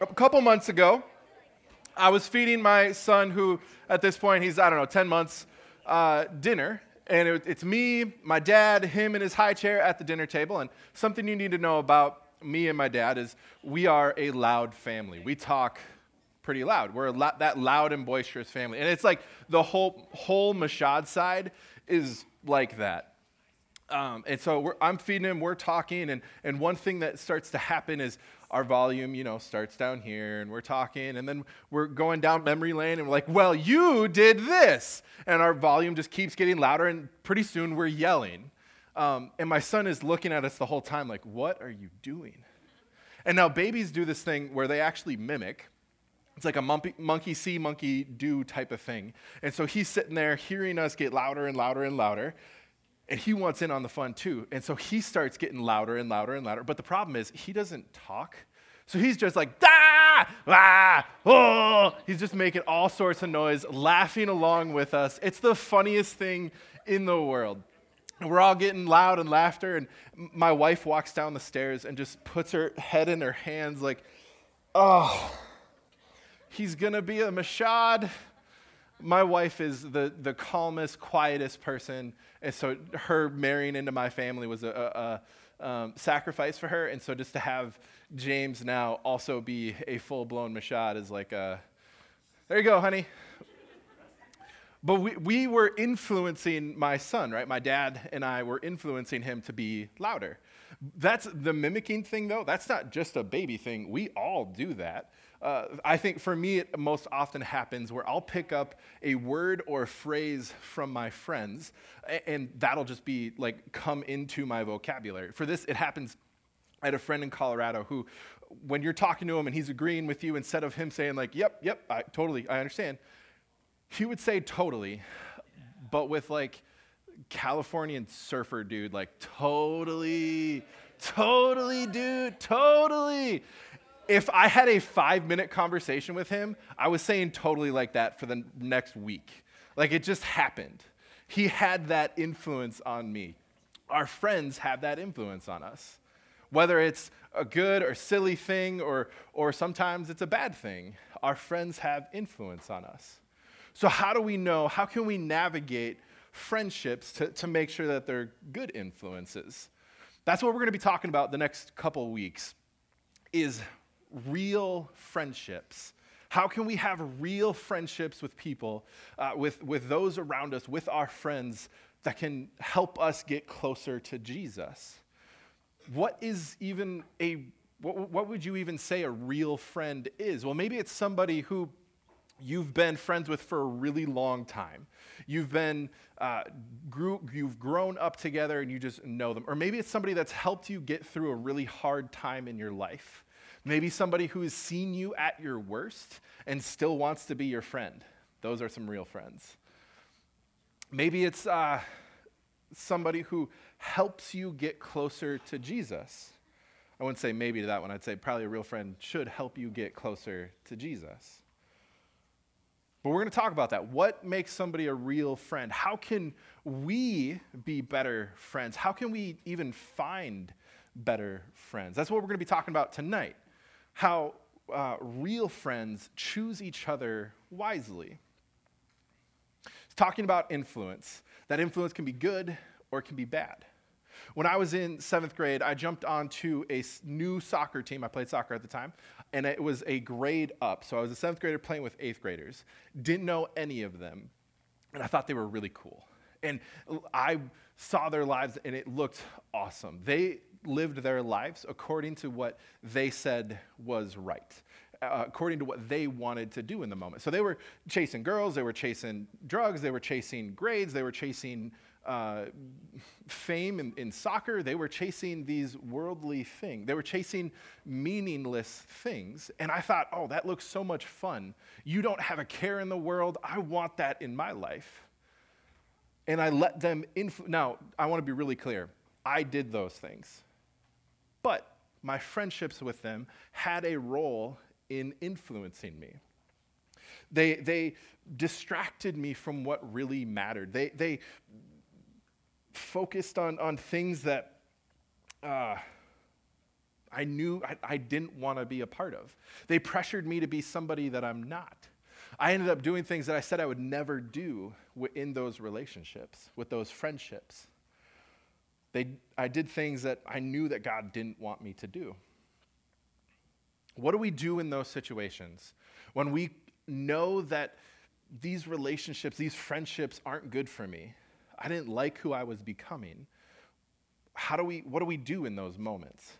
a couple months ago, I was feeding my son, who at this point he's, I don't know, 10 months, uh, dinner. And it, it's me, my dad, him in his high chair at the dinner table. And something you need to know about me and my dad is we are a loud family. We talk pretty loud. We're lo- that loud and boisterous family. And it's like the whole, whole Mashad side is like that. Um, and so I'm feeding him, we're talking, and, and one thing that starts to happen is our volume, you know, starts down here, and we're talking, and then we're going down memory lane, and we're like, well, you did this. And our volume just keeps getting louder, and pretty soon we're yelling. Um, and my son is looking at us the whole time, like, what are you doing? And now babies do this thing where they actually mimic. It's like a monkey, monkey see, monkey do type of thing. And so he's sitting there hearing us get louder and louder and louder and he wants in on the fun too. And so he starts getting louder and louder and louder. But the problem is, he doesn't talk. So he's just like, da, ah, oh. He's just making all sorts of noise, laughing along with us. It's the funniest thing in the world. And we're all getting loud and laughter. And my wife walks down the stairs and just puts her head in her hands, like, oh, he's to be a Mashad my wife is the, the calmest, quietest person. And so her marrying into my family was a, a, a um, sacrifice for her. And so just to have James now also be a full blown Mashad is like, a, there you go, honey. But we, we were influencing my son, right? My dad and I were influencing him to be louder. That's the mimicking thing, though. That's not just a baby thing. We all do that. Uh, I think for me, it most often happens where I'll pick up a word or a phrase from my friends, and that'll just be like come into my vocabulary. For this, it happens. I had a friend in Colorado who, when you're talking to him and he's agreeing with you, instead of him saying, like, yep, yep, I, totally, I understand, he would say totally, but with like Californian surfer dude, like, totally, totally, dude, totally if I had a five minute conversation with him, I was saying totally like that for the next week. Like it just happened. He had that influence on me. Our friends have that influence on us. Whether it's a good or silly thing or, or sometimes it's a bad thing, our friends have influence on us. So, how do we know? How can we navigate friendships to, to make sure that they're good influences? That's what we're going to be talking about the next couple weeks is real friendships? How can we have real friendships with people, uh, with, with those around us, with our friends that can help us get closer to Jesus? What is even a, what, what would you even say a real friend is? Well, maybe it's somebody who you've been friends with for a really long time. You've been uh, grew, you've grown up together and you just know them. Or maybe it's somebody that's helped you get through a really hard time in your life. Maybe somebody who has seen you at your worst and still wants to be your friend. Those are some real friends. Maybe it's uh, somebody who helps you get closer to Jesus. I wouldn't say maybe to that one. I'd say probably a real friend should help you get closer to Jesus. But we're going to talk about that. What makes somebody a real friend? How can we be better friends? How can we even find better friends? That's what we're going to be talking about tonight how uh, real friends choose each other wisely. It's talking about influence. That influence can be good or it can be bad. When I was in seventh grade, I jumped onto a new soccer team. I played soccer at the time, and it was a grade up. So I was a seventh grader playing with eighth graders. Didn't know any of them, and I thought they were really cool. And I saw their lives, and it looked awesome. They lived their lives according to what they said was right, uh, according to what they wanted to do in the moment. So they were chasing girls, they were chasing drugs, they were chasing grades, they were chasing uh, fame in, in soccer, they were chasing these worldly things. They were chasing meaningless things. And I thought, oh, that looks so much fun. You don't have a care in the world. I want that in my life. And I let them influence. Now, I want to be really clear. I did those things. But my friendships with them had a role in influencing me. They, they distracted me from what really mattered. They, they focused on, on things that uh, I knew I, I didn't want to be a part of. They pressured me to be somebody that I'm not. I ended up doing things that I said I would never do in those relationships, with those friendships. They, I did things that I knew that God didn't want me to do. What do we do in those situations when we know that these relationships, these friendships aren't good for me? I didn't like who I was becoming. How do we, what do we do in those moments?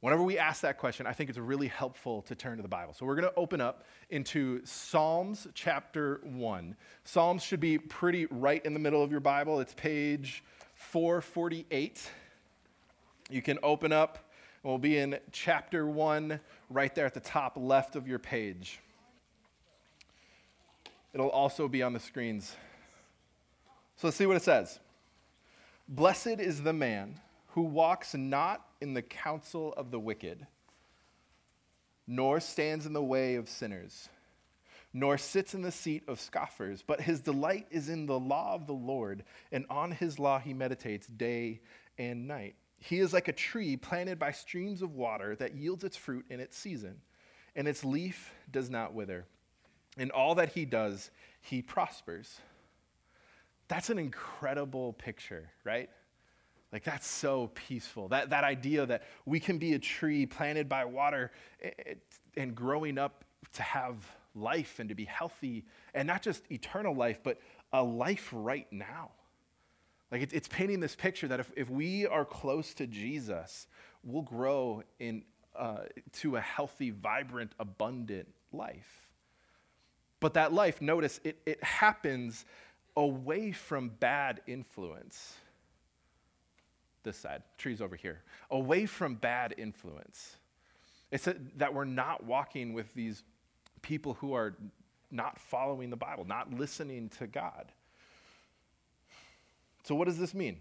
Whenever we ask that question, I think it's really helpful to turn to the Bible. So we're going to open up into Psalms chapter 1. Psalms should be pretty right in the middle of your Bible. It's page 448. You can open up, we'll be in chapter 1 right there at the top left of your page. It'll also be on the screens. So let's see what it says. Blessed is the man who walks not in the counsel of the wicked, nor stands in the way of sinners, nor sits in the seat of scoffers, but his delight is in the law of the Lord, and on his law he meditates day and night. He is like a tree planted by streams of water that yields its fruit in its season, and its leaf does not wither. In all that he does, he prospers. That's an incredible picture, right? Like, that's so peaceful. That, that idea that we can be a tree planted by water and growing up to have life and to be healthy, and not just eternal life, but a life right now. Like, it's, it's painting this picture that if, if we are close to Jesus, we'll grow in, uh, to a healthy, vibrant, abundant life. But that life, notice, it, it happens away from bad influence this side, trees over here, away from bad influence. It's a, that we're not walking with these people who are not following the Bible, not listening to God. So, what does this mean?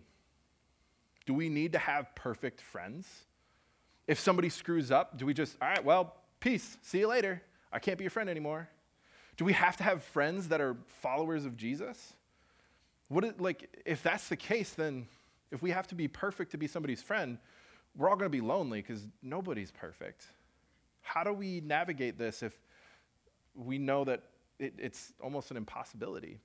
Do we need to have perfect friends? If somebody screws up, do we just, all right, well, peace, see you later. I can't be your friend anymore. Do we have to have friends that are followers of Jesus? What like, if that's the case, then if we have to be perfect to be somebody's friend, we're all going to be lonely because nobody's perfect. How do we navigate this if we know that it, it's almost an impossibility?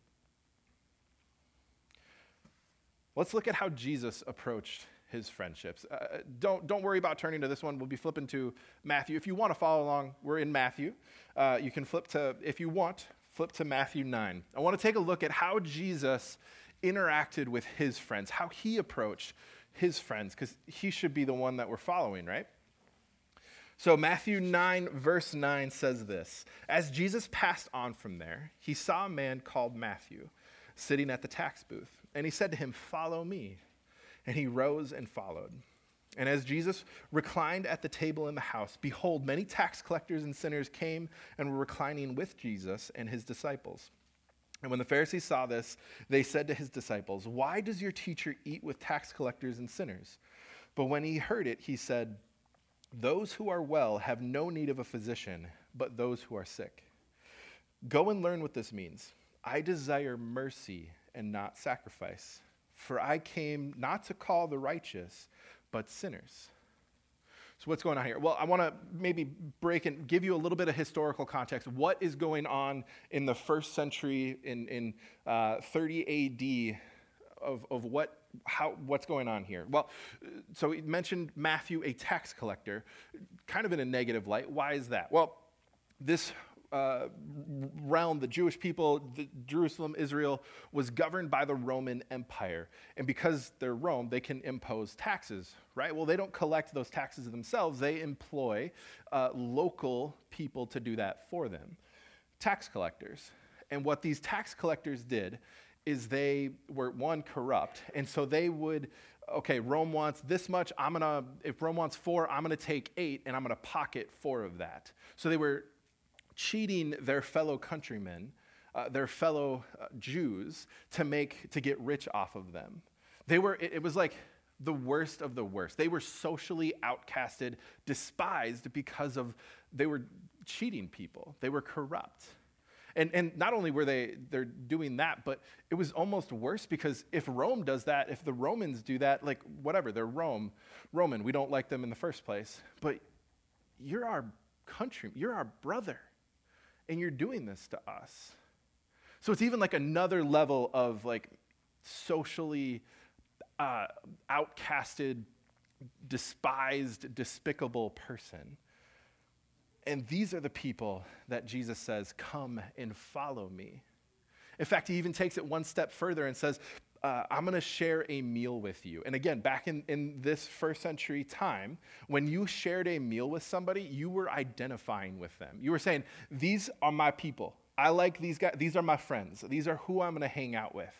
Let's look at how Jesus approached his friendships. Uh, don't, don't worry about turning to this one. We'll be flipping to Matthew. If you want to follow along, we're in Matthew. Uh, you can flip to, if you want, flip to Matthew 9. I want to take a look at how Jesus interacted with his friends, how he approached his friends, because he should be the one that we're following, right? So, Matthew 9, verse 9 says this As Jesus passed on from there, he saw a man called Matthew sitting at the tax booth, and he said to him, Follow me. And he rose and followed. And as Jesus reclined at the table in the house, behold, many tax collectors and sinners came and were reclining with Jesus and his disciples. And when the Pharisees saw this, they said to his disciples, Why does your teacher eat with tax collectors and sinners? But when he heard it, he said, Those who are well have no need of a physician, but those who are sick. Go and learn what this means. I desire mercy and not sacrifice, for I came not to call the righteous, but sinners. So, what's going on here? Well, I want to maybe break and give you a little bit of historical context. What is going on in the first century, in, in uh, 30 AD, of, of what, how, what's going on here? Well, so he mentioned Matthew, a tax collector, kind of in a negative light. Why is that? Well, this uh, realm, the Jewish people, the Jerusalem, Israel, was governed by the Roman Empire. And because they're Rome, they can impose taxes, right? Well, they don't collect those taxes themselves, they employ uh, local people to do that for them tax collectors. And what these tax collectors did is they were, one, corrupt. And so they would okay, Rome wants this much. I'm gonna, if Rome wants four, I'm gonna take eight and I'm gonna pocket four of that. So they were cheating their fellow countrymen, uh, their fellow uh, Jews, to make to get rich off of them. They were. It, it was like the worst of the worst. They were socially outcasted, despised because of they were cheating people. They were corrupt. And, and not only were they they're doing that, but it was almost worse because if Rome does that, if the Romans do that, like whatever, they're Rome, Roman, we don't like them in the first place. But you're our country, you're our brother, and you're doing this to us. So it's even like another level of like socially uh, outcasted, despised, despicable person. And these are the people that Jesus says, Come and follow me. In fact, he even takes it one step further and says, uh, I'm going to share a meal with you. And again, back in, in this first century time, when you shared a meal with somebody, you were identifying with them. You were saying, These are my people. I like these guys. These are my friends. These are who I'm going to hang out with.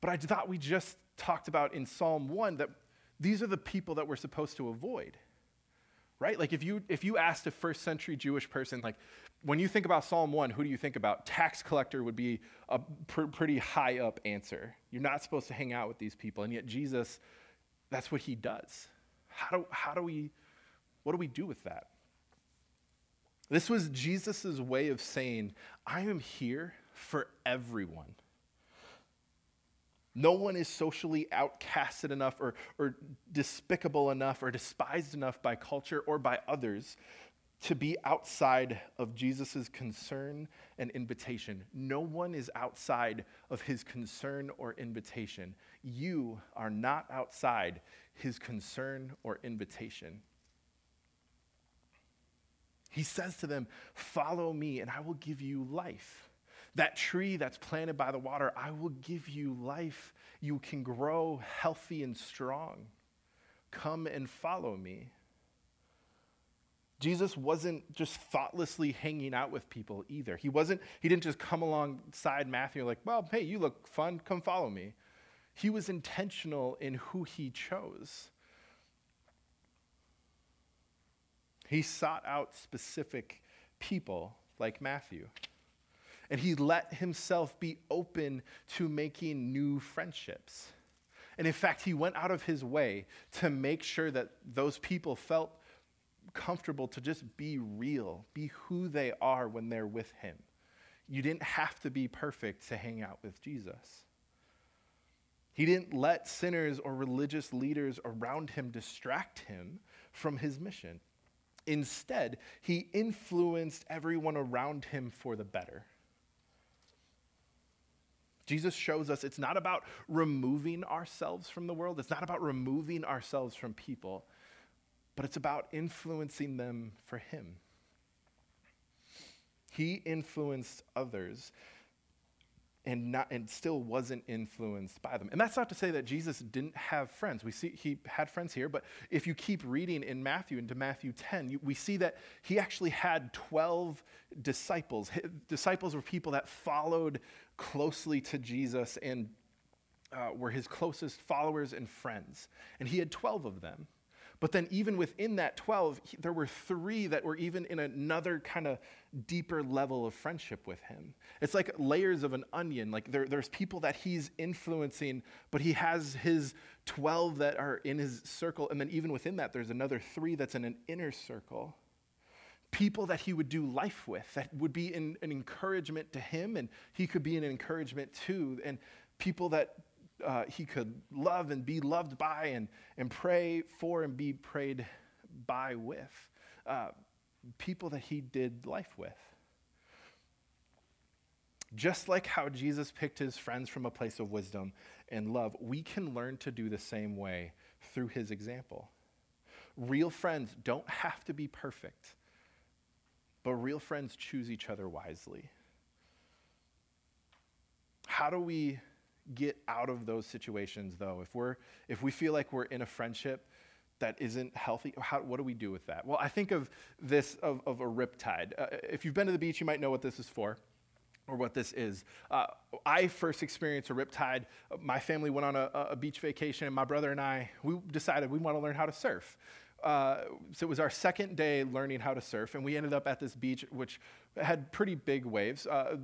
But I thought we just talked about in Psalm 1 that these are the people that we're supposed to avoid. Right? Like if you if you asked a first century Jewish person like when you think about Psalm 1, who do you think about? Tax collector would be a pr- pretty high up answer. You're not supposed to hang out with these people. And yet Jesus that's what he does. How do how do we what do we do with that? This was Jesus' way of saying, I am here for everyone. No one is socially outcasted enough or, or despicable enough or despised enough by culture or by others to be outside of Jesus' concern and invitation. No one is outside of his concern or invitation. You are not outside his concern or invitation. He says to them, Follow me, and I will give you life. That tree that's planted by the water, I will give you life. You can grow healthy and strong. Come and follow me. Jesus wasn't just thoughtlessly hanging out with people either. He wasn't, he didn't just come alongside Matthew like, well, hey, you look fun, come follow me. He was intentional in who he chose. He sought out specific people like Matthew. And he let himself be open to making new friendships. And in fact, he went out of his way to make sure that those people felt comfortable to just be real, be who they are when they're with him. You didn't have to be perfect to hang out with Jesus. He didn't let sinners or religious leaders around him distract him from his mission. Instead, he influenced everyone around him for the better. Jesus shows us it's not about removing ourselves from the world, it's not about removing ourselves from people, but it's about influencing them for him. He influenced others and, not, and still wasn't influenced by them. And that's not to say that Jesus didn't have friends. We see he had friends here, but if you keep reading in Matthew into Matthew 10, you, we see that he actually had 12 disciples. His disciples were people that followed closely to Jesus and uh, were his closest followers and friends. And he had 12 of them. But then, even within that 12, he, there were three that were even in another kind of deeper level of friendship with him. It's like layers of an onion. Like there, there's people that he's influencing, but he has his 12 that are in his circle. And then, even within that, there's another three that's in an inner circle. People that he would do life with, that would be an, an encouragement to him, and he could be an encouragement to. And people that uh, he could love and be loved by and, and pray for and be prayed by with. Uh, people that he did life with. Just like how Jesus picked his friends from a place of wisdom and love, we can learn to do the same way through his example. Real friends don't have to be perfect, but real friends choose each other wisely. How do we get out of those situations though if we're if we feel like we're in a friendship that isn't healthy how, what do we do with that well i think of this of, of a riptide uh, if you've been to the beach you might know what this is for or what this is. Uh, I first experienced a riptide. My family went on a, a, beach vacation, and my brother and I, we decided we want to learn how to surf. Uh, so it was our second day learning how to surf, and we ended up at this beach which had pretty big waves. Uh,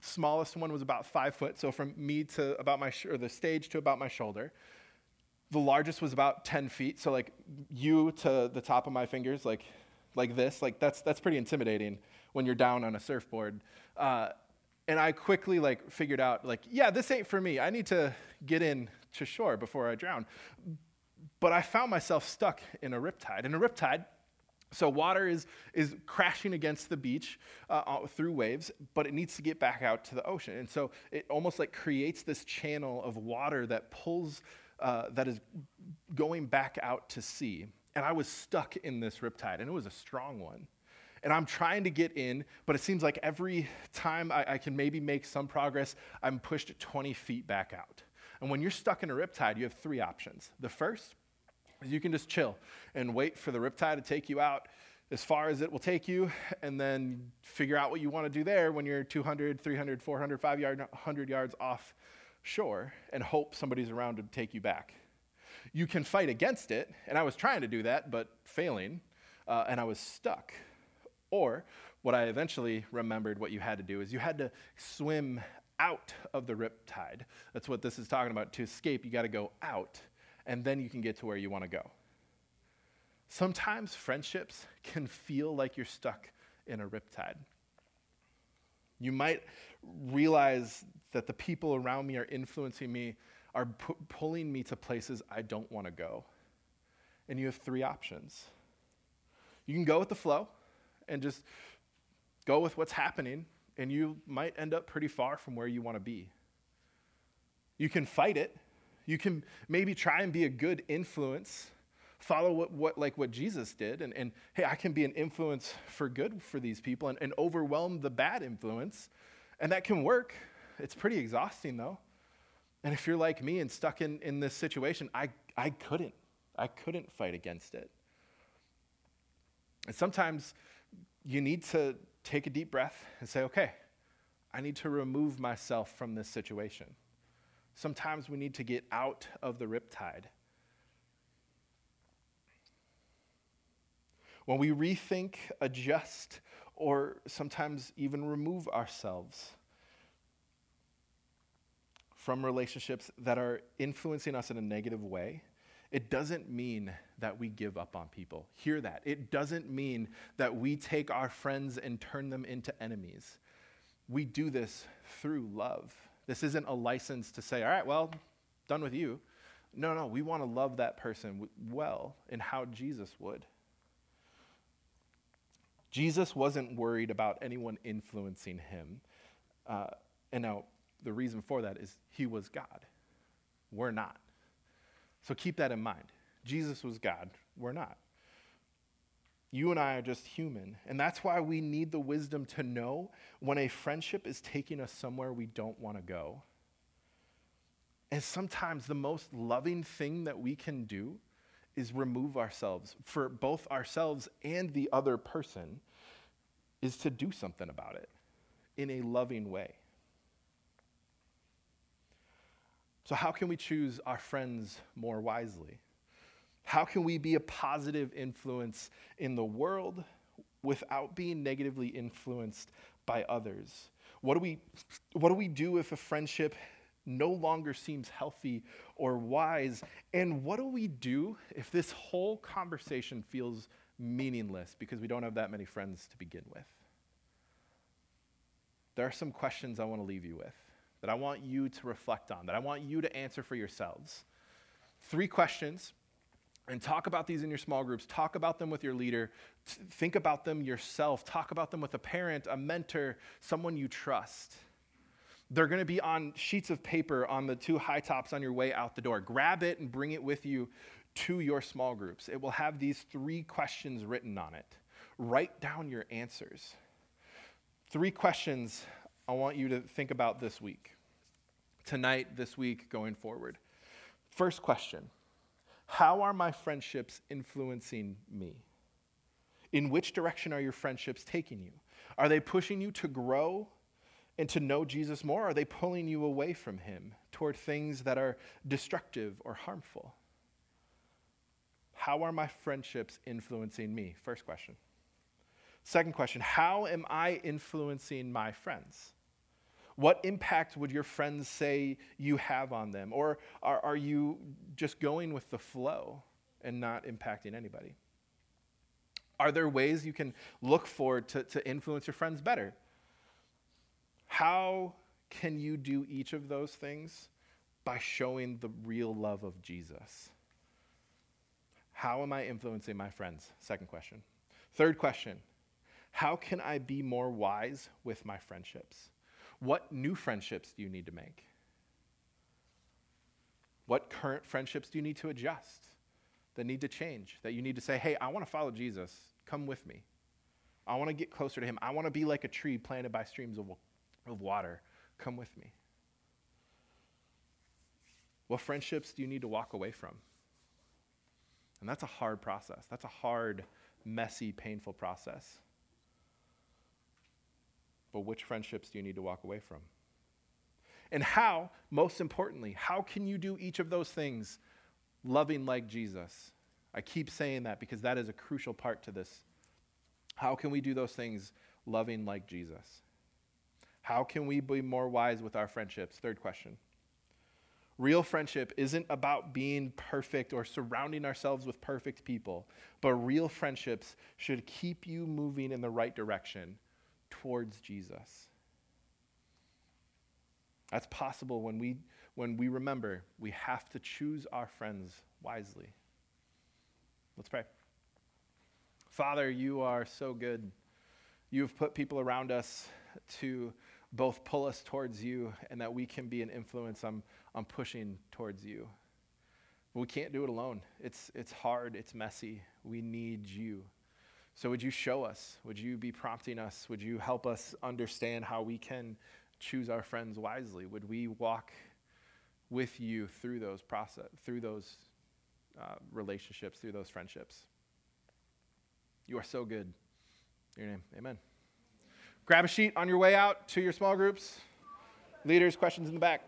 smallest one was about five foot, so from me to about my sh- or the stage to about my shoulder. The largest was about 10 feet, so like you to the top of my fingers, like like this. Like that's that's pretty intimidating when you're down on a surfboard. Uh, and I quickly like figured out like, yeah, this ain't for me. I need to get in to shore before I drown. But I found myself stuck in a riptide. And a riptide, so water is, is crashing against the beach uh, through waves, but it needs to get back out to the ocean. And so it almost like creates this channel of water that pulls, uh, that is going back out to sea. And I was stuck in this riptide, and it was a strong one and I'm trying to get in, but it seems like every time I, I, can maybe make some progress, I'm pushed 20 feet back out. And when you're stuck in a riptide, you have three options. The first you can just chill and wait for the riptide to take you out as far as it will take you, and then figure out what you want to do there when you're 200, 300, 400, 5 yard, 100 yards off shore and hope somebody's around to take you back. You can fight against it, and I was trying to do that, but failing, uh, and I was stuck. Or what I eventually remembered what you had to do is you had to swim out of the riptide. That's what this is talking about. To escape, you got to go out, and then you can get to where you want to go. Sometimes friendships can feel like you're stuck in a riptide. You might realize that the people around me are influencing me, are pu- pulling me to places I don't want to go. And you have three options. You can go with the flow, and just go with what's happening, and you might end up pretty far from where you want to be. You can fight it. You can maybe try and be a good influence, follow what, what like what Jesus did, and, and hey, I can be an influence for good for these people and, and overwhelm the bad influence. And that can work. It's pretty exhausting though. And if you're like me and stuck in, in this situation, I, I couldn't. I couldn't fight against it. And sometimes you need to take a deep breath and say, okay, I need to remove myself from this situation. Sometimes we need to get out of the riptide. When we rethink, adjust, or sometimes even remove ourselves from relationships that are influencing us in a negative way, it doesn't mean that we give up on people. Hear that. It doesn't mean that we take our friends and turn them into enemies. We do this through love. This isn't a license to say, all right, well, done with you. No, no, we want to love that person well in how Jesus would. Jesus wasn't worried about anyone influencing him. Uh, and now, the reason for that is he was God. We're not. So keep that in mind. Jesus was God. We're not. You and I are just human. And that's why we need the wisdom to know when a friendship is taking us somewhere we don't want to go. And sometimes the most loving thing that we can do is remove ourselves for both ourselves and the other person is to do something about it in a loving way. So, how can we choose our friends more wisely? How can we be a positive influence in the world without being negatively influenced by others? What do we, what do, we do if a friendship no longer seems healthy or wise? And what do we do if this whole conversation feels meaningless because we don't have that many friends to begin with? There are some questions I want to leave you with that I want you to reflect on, that I want you to answer for yourselves. Three questions, and talk about these in your small groups. Talk about them with your leader. Think about them yourself. Talk about them with a parent, a mentor, someone you trust. They're going to be on sheets of paper on the two high tops on your way out the door. Grab it and bring it with you to your small groups. It will have these three questions written on it. Write down your answers. Three questions I want you to think about this week, tonight, this week, going forward. First question How are my friendships influencing me? In which direction are your friendships taking you? Are they pushing you to grow and to know Jesus more? Are they pulling you away from Him toward things that are destructive or harmful? How are my friendships influencing me? First question. Second question How am I influencing my friends? What impact would your friends say you have on them? Or are, are you just going with the flow and not impacting anybody? Are there ways you can look for to, to influence your friends better? How can you do each of those things? By showing the real love of Jesus. How am I influencing my friends? Second question. Third question How can I be more wise with my friendships? What new friendships do you need to make? What current friendships do you need to adjust, that need to change, that you need to say, hey, I want to follow Jesus. Come with me. I want to get closer to him. I want to be like a tree planted by streams of, of water. Come with me. What friendships do you need to walk away from? And that's a hard process. That's a hard, messy, painful process. But which friendships do you need to walk away from? And how, most importantly, how can you do each of those things loving like Jesus? I keep saying that because that is a crucial part to this. How can we do those things loving like Jesus? How can we be more wise with our friendships? Third question. Real friendship isn't about being perfect or surrounding ourselves with perfect people, but real friendships should keep you moving in the right direction towards Jesus. That's possible when we, when we remember we have to choose our friends wisely. Let's pray. Father, you are so good. You've put people around us to both pull us towards you and that we can be an influence on, on pushing towards you. we can't do it alone. It's, it's hard, it's messy. We need you. So, would you show us? Would you be prompting us? Would you help us understand how we can choose our friends wisely? Would we walk with you through those process, through those uh, relationships, through those friendships? You are so good. In your name, amen. Grab a sheet on your way out to your small groups. Leaders, questions in the back.